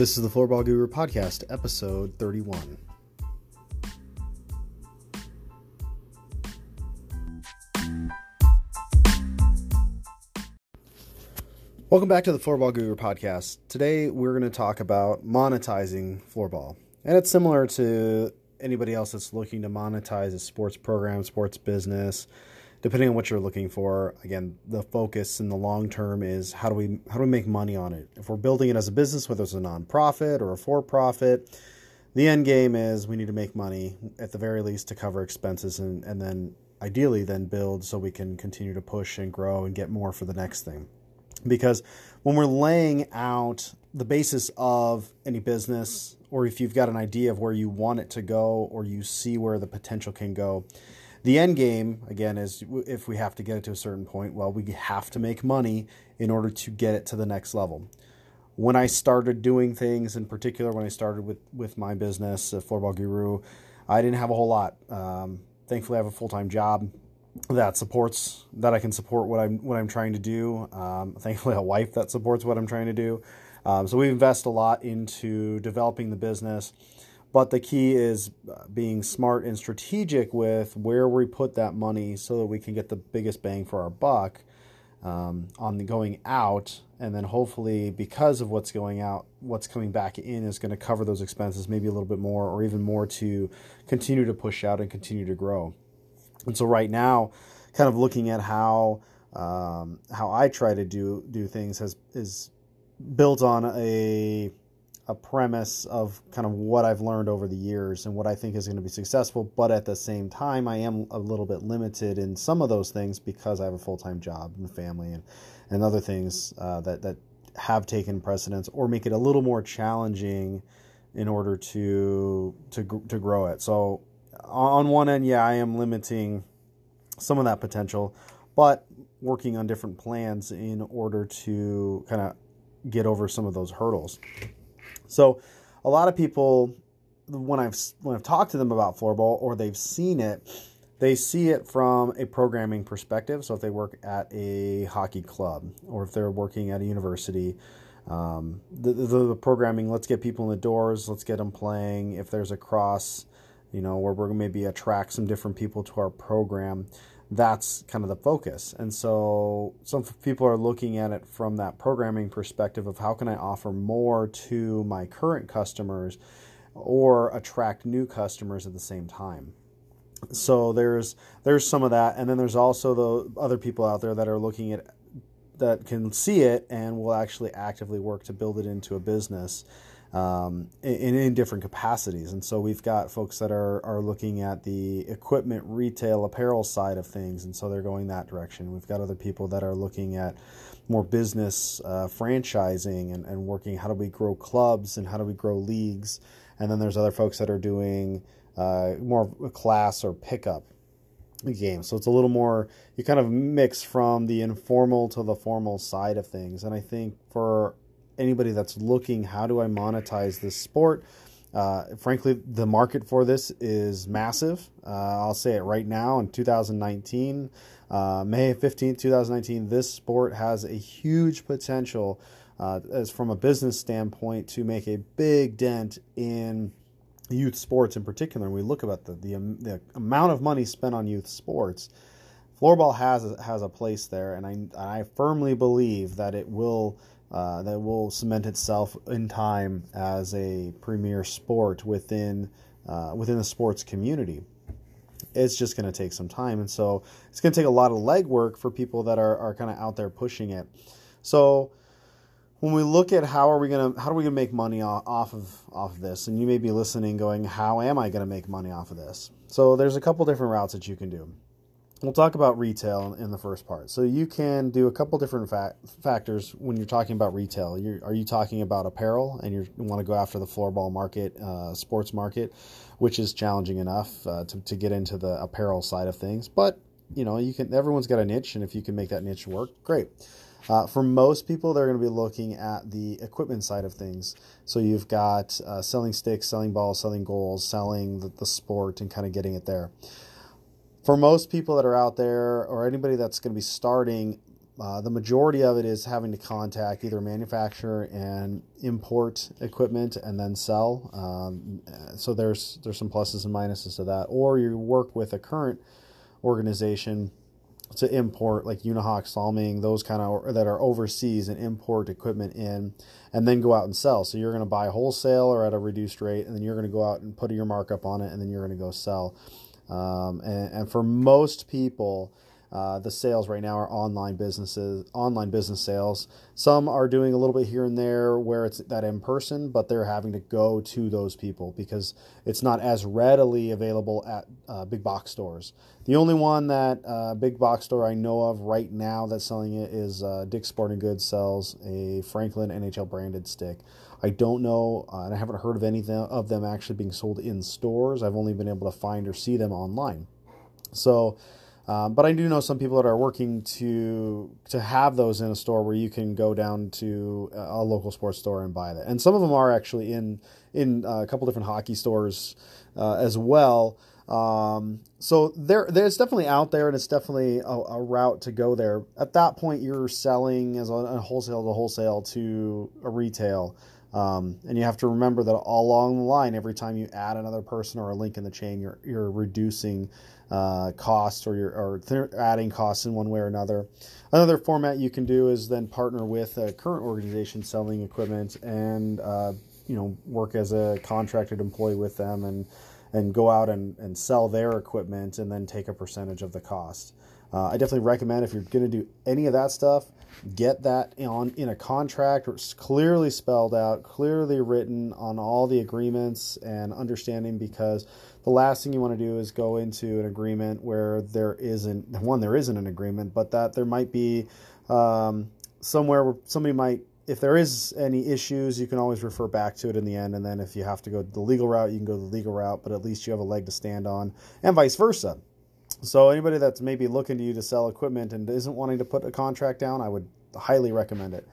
This is the Floorball Guru Podcast, episode 31. Welcome back to the Floorball Guru Podcast. Today we're going to talk about monetizing floorball. And it's similar to anybody else that's looking to monetize a sports program, sports business, depending on what you're looking for. Again, the focus in the long term is how do we how do we make money on it? If we're building it as a business, whether it's a nonprofit or a for-profit, the end game is we need to make money at the very least to cover expenses and, and then ideally then build so we can continue to push and grow and get more for the next thing. Because when we're laying out the basis of any business, or if you've got an idea of where you want it to go, or you see where the potential can go, the end game again is if we have to get it to a certain point, well, we have to make money in order to get it to the next level. When I started doing things, in particular, when I started with with my business, Floorball Guru, I didn't have a whole lot. Um, thankfully, I have a full time job that supports that I can support what I'm what I'm trying to do. Um, thankfully, a wife that supports what I'm trying to do. Um, so we invest a lot into developing the business, but the key is uh, being smart and strategic with where we put that money so that we can get the biggest bang for our buck um, on the going out, and then hopefully because of what's going out, what's coming back in is going to cover those expenses, maybe a little bit more, or even more to continue to push out and continue to grow. And so right now, kind of looking at how um, how I try to do do things has is built on a a premise of kind of what I've learned over the years and what I think is going to be successful. But at the same time, I am a little bit limited in some of those things because I have a full time job and family and and other things uh, that that have taken precedence or make it a little more challenging in order to to to grow it. So on one end, yeah, I am limiting some of that potential, but working on different plans in order to kind of get over some of those hurdles. So, a lot of people, when I've when I've talked to them about floorball or they've seen it, they see it from a programming perspective. So, if they work at a hockey club or if they're working at a university, um, the, the, the programming, let's get people in the doors, let's get them playing. If there's a cross you know, where we're maybe attract some different people to our program. That's kind of the focus. And so some people are looking at it from that programming perspective of how can I offer more to my current customers or attract new customers at the same time. So there's there's some of that and then there's also the other people out there that are looking at that can see it and will actually actively work to build it into a business um, in, in different capacities. And so we've got folks that are, are looking at the equipment, retail, apparel side of things, and so they're going that direction. We've got other people that are looking at more business uh, franchising and, and working how do we grow clubs and how do we grow leagues. And then there's other folks that are doing uh, more class or pickup game. So it's a little more, you kind of mix from the informal to the formal side of things. And I think for anybody that's looking, how do I monetize this sport? Uh, frankly, the market for this is massive. Uh, I'll say it right now in 2019, uh, May 15th, 2019, this sport has a huge potential uh, as from a business standpoint to make a big dent in youth sports in particular. And we look about the, the, the amount of money spent on youth sports. Floorball has has a place there, and I I firmly believe that it will uh, that will cement itself in time as a premier sport within uh, within the sports community. It's just going to take some time, and so it's going to take a lot of legwork for people that are, are kind of out there pushing it. So when we look at how are we going to how are we going to make money off of off of this, and you may be listening, going, "How am I going to make money off of this?" So there's a couple different routes that you can do we'll talk about retail in the first part. So you can do a couple different fa- factors when you're talking about retail. You're, are you talking about apparel and you want to go after the floorball market, uh, sports market, which is challenging enough uh, to, to get into the apparel side of things. But you know, you can. Everyone's got a niche, and if you can make that niche work, great. Uh, for most people, they're going to be looking at the equipment side of things. So you've got uh, selling sticks, selling balls, selling goals, selling the, the sport, and kind of getting it there for most people that are out there or anybody that's going to be starting uh, the majority of it is having to contact either manufacturer and import equipment and then sell. Um, so there's there's some pluses and minuses to that. Or you work with a current organization to import like Unihoc, Salming, those kind of that are overseas and import equipment in, and then go out and sell. So you're going to buy wholesale or at a reduced rate, and then you're going to go out and put your markup on it, and then you're going to go sell. Um, and, and for most people, uh, the sales right now are online businesses, online business sales. Some are doing a little bit here and there where it's that in person, but they're having to go to those people because it's not as readily available at uh, big box stores. The only one that uh, big box store I know of right now that's selling it is uh, Dick's Sporting Goods sells a Franklin NHL branded stick. I don't know, uh, and I haven't heard of anything of them actually being sold in stores. I've only been able to find or see them online. So um, but I do know some people that are working to to have those in a store where you can go down to a local sports store and buy that. And some of them are actually in in uh, a couple different hockey stores uh, as well. Um, so there, there's definitely out there, and it's definitely a, a, route to go there. At that point, you're selling as a, a wholesale to wholesale to a retail. Um, and you have to remember that all along the line, every time you add another person or a link in the chain, you're you're reducing uh, cost or you're or th- adding costs in one way or another. Another format you can do is then partner with a current organization selling equipment and uh, you know work as a contracted employee with them and and go out and, and sell their equipment and then take a percentage of the cost. Uh, I definitely recommend if you're going to do any of that stuff, get that on in a contract it's clearly spelled out, clearly written on all the agreements and understanding because the last thing you want to do is go into an agreement where there isn't one there isn't an agreement, but that there might be um, somewhere where somebody might if there is any issues, you can always refer back to it in the end. And then if you have to go the legal route, you can go the legal route, but at least you have a leg to stand on, and vice versa. So anybody that's maybe looking to you to sell equipment and isn't wanting to put a contract down, I would highly recommend it.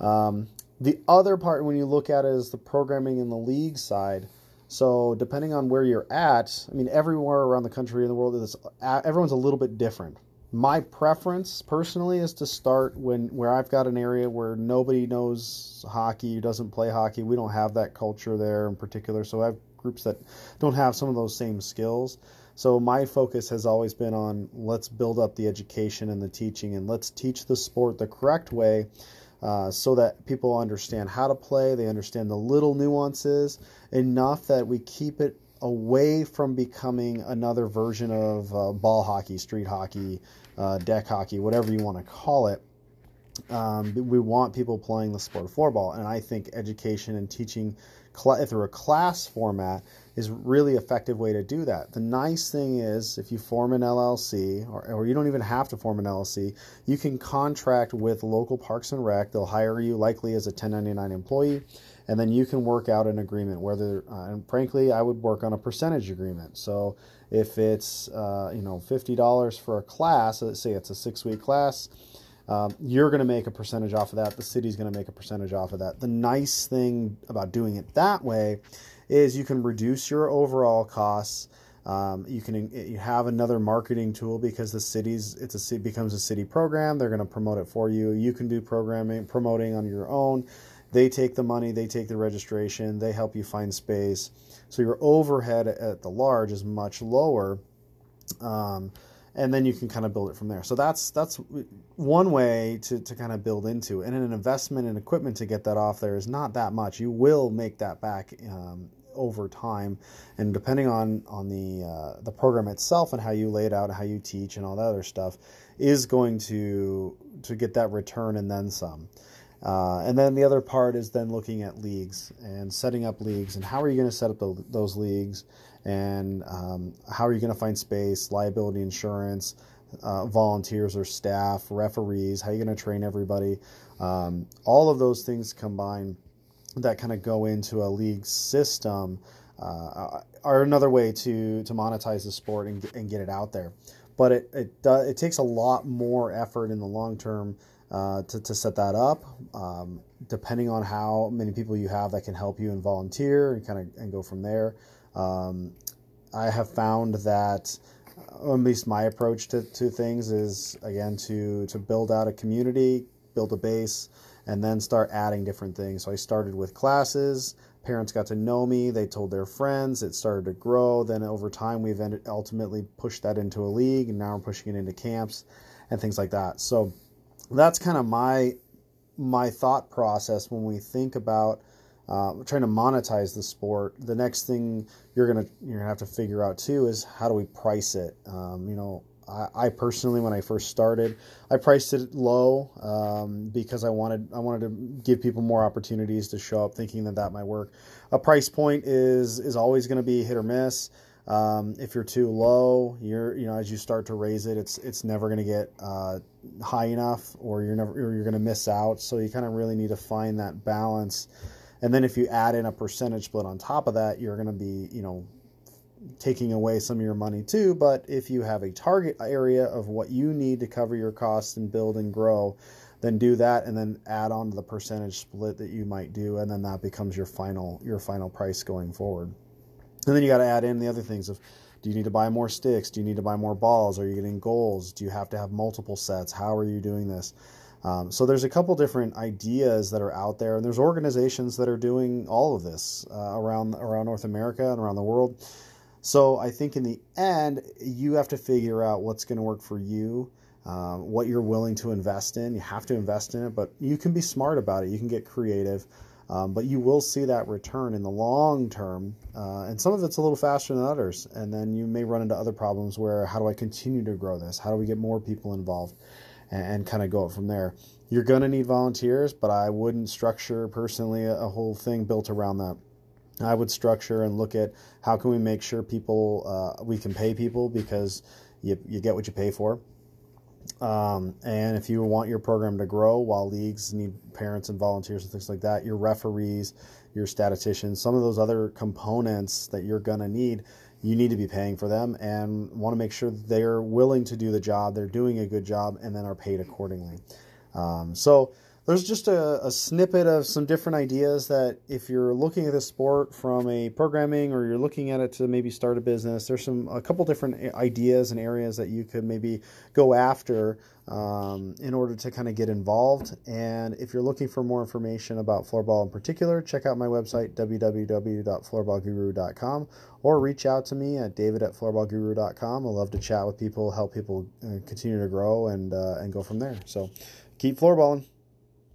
Um, the other part, when you look at it, is the programming in the league side. So depending on where you're at, I mean, everywhere around the country in the world, is everyone's a little bit different. My preference personally is to start when where I've got an area where nobody knows hockey, doesn't play hockey. We don't have that culture there in particular. So I have groups that don't have some of those same skills. So my focus has always been on let's build up the education and the teaching and let's teach the sport the correct way uh, so that people understand how to play, they understand the little nuances enough that we keep it away from becoming another version of uh, ball hockey, street hockey, uh, deck hockey, whatever you want to call it. Um, we want people playing the sport of floorball, and I think education and teaching cl- through a class format is really effective way to do that. The nice thing is if you form an LLC or, or you don't even have to form an LLC, you can contract with local parks and rec. They'll hire you likely as a 1099 employee and then you can work out an agreement whether uh, and frankly I would work on a percentage agreement. So if it's uh, you know $50 for a class, let's say it's a 6 week class, um, you're going to make a percentage off of that. The city's going to make a percentage off of that. The nice thing about doing it that way is you can reduce your overall costs. Um, you can you have another marketing tool because the cities it's a it becomes a city program. They're going to promote it for you. You can do programming promoting on your own. They take the money, they take the registration, they help you find space. So your overhead at the large is much lower. Um, and then you can kind of build it from there. So that's that's one way to, to kind of build into. And an investment in equipment to get that off there is not that much. You will make that back um, over time, and depending on on the uh, the program itself and how you lay it out, how you teach, and all that other stuff, is going to to get that return and then some. Uh, and then the other part is then looking at leagues and setting up leagues and how are you going to set up the, those leagues and um, how are you going to find space, liability insurance, uh, volunteers or staff, referees, how are you going to train everybody. Um, all of those things combined that kind of go into a league system uh, are another way to to monetize the sport and, and get it out there. But it it it takes a lot more effort in the long term uh, to to set that up. Um, depending on how many people you have that can help you and volunteer and kind of and go from there. Um, I have found that at least my approach to, to things is again to to build out a community, build a base, and then start adding different things. So I started with classes. Parents got to know me. They told their friends. It started to grow. Then over time, we've ended, ultimately pushed that into a league, and now we're pushing it into camps and things like that. So that's kind of my my thought process when we think about uh, trying to monetize the sport. The next thing you're gonna you're gonna have to figure out too is how do we price it. Um, you know, I, I, personally, when I first started, I priced it low um, because I wanted I wanted to give people more opportunities to show up, thinking that that might work. A price point is is always going to be hit or miss. Um, if you're too low, you're you know as you start to raise it, it's it's never going to get uh, high enough, or you're never or you're going to miss out. So you kind of really need to find that balance. And then if you add in a percentage split on top of that, you're going to be you know taking away some of your money too. But if you have a target area of what you need to cover your costs and build and grow, then do that and then add on to the percentage split that you might do, and then that becomes your final your final price going forward. And then you got to add in the other things of do you need to buy more sticks? Do you need to buy more balls? Are you getting goals? Do you have to have multiple sets? How are you doing this? Um, so there's a couple different ideas that are out there, and there's organizations that are doing all of this uh, around around North America and around the world. So I think in the end, you have to figure out what's going to work for you, um, what you're willing to invest in. You have to invest in it, but you can be smart about it. You can get creative, um, but you will see that return in the long term. Uh, and some of it's a little faster than others. And then you may run into other problems where how do I continue to grow this? How do we get more people involved? And, and kind of go up from there. You're going to need volunteers, but I wouldn't structure personally a, a whole thing built around that. I would structure and look at how can we make sure people uh, we can pay people because you you get what you pay for. Um, and if you want your program to grow, while leagues need parents and volunteers and things like that, your referees, your statisticians, some of those other components that you're gonna need, you need to be paying for them and want to make sure they're willing to do the job, they're doing a good job, and then are paid accordingly. Um, so there's just a, a, snippet of some different ideas that if you're looking at this sport from a programming or you're looking at it to maybe start a business there's some a couple different ideas and areas that you could maybe go after um, in order to kind of get involved. And if you're looking for more information about floorball in particular check out my website www.floorballguru.com or reach out to me at david at floorballguru.com i love to chat with people help people uh, continue to grow and uh, and go from there. So keep floorballing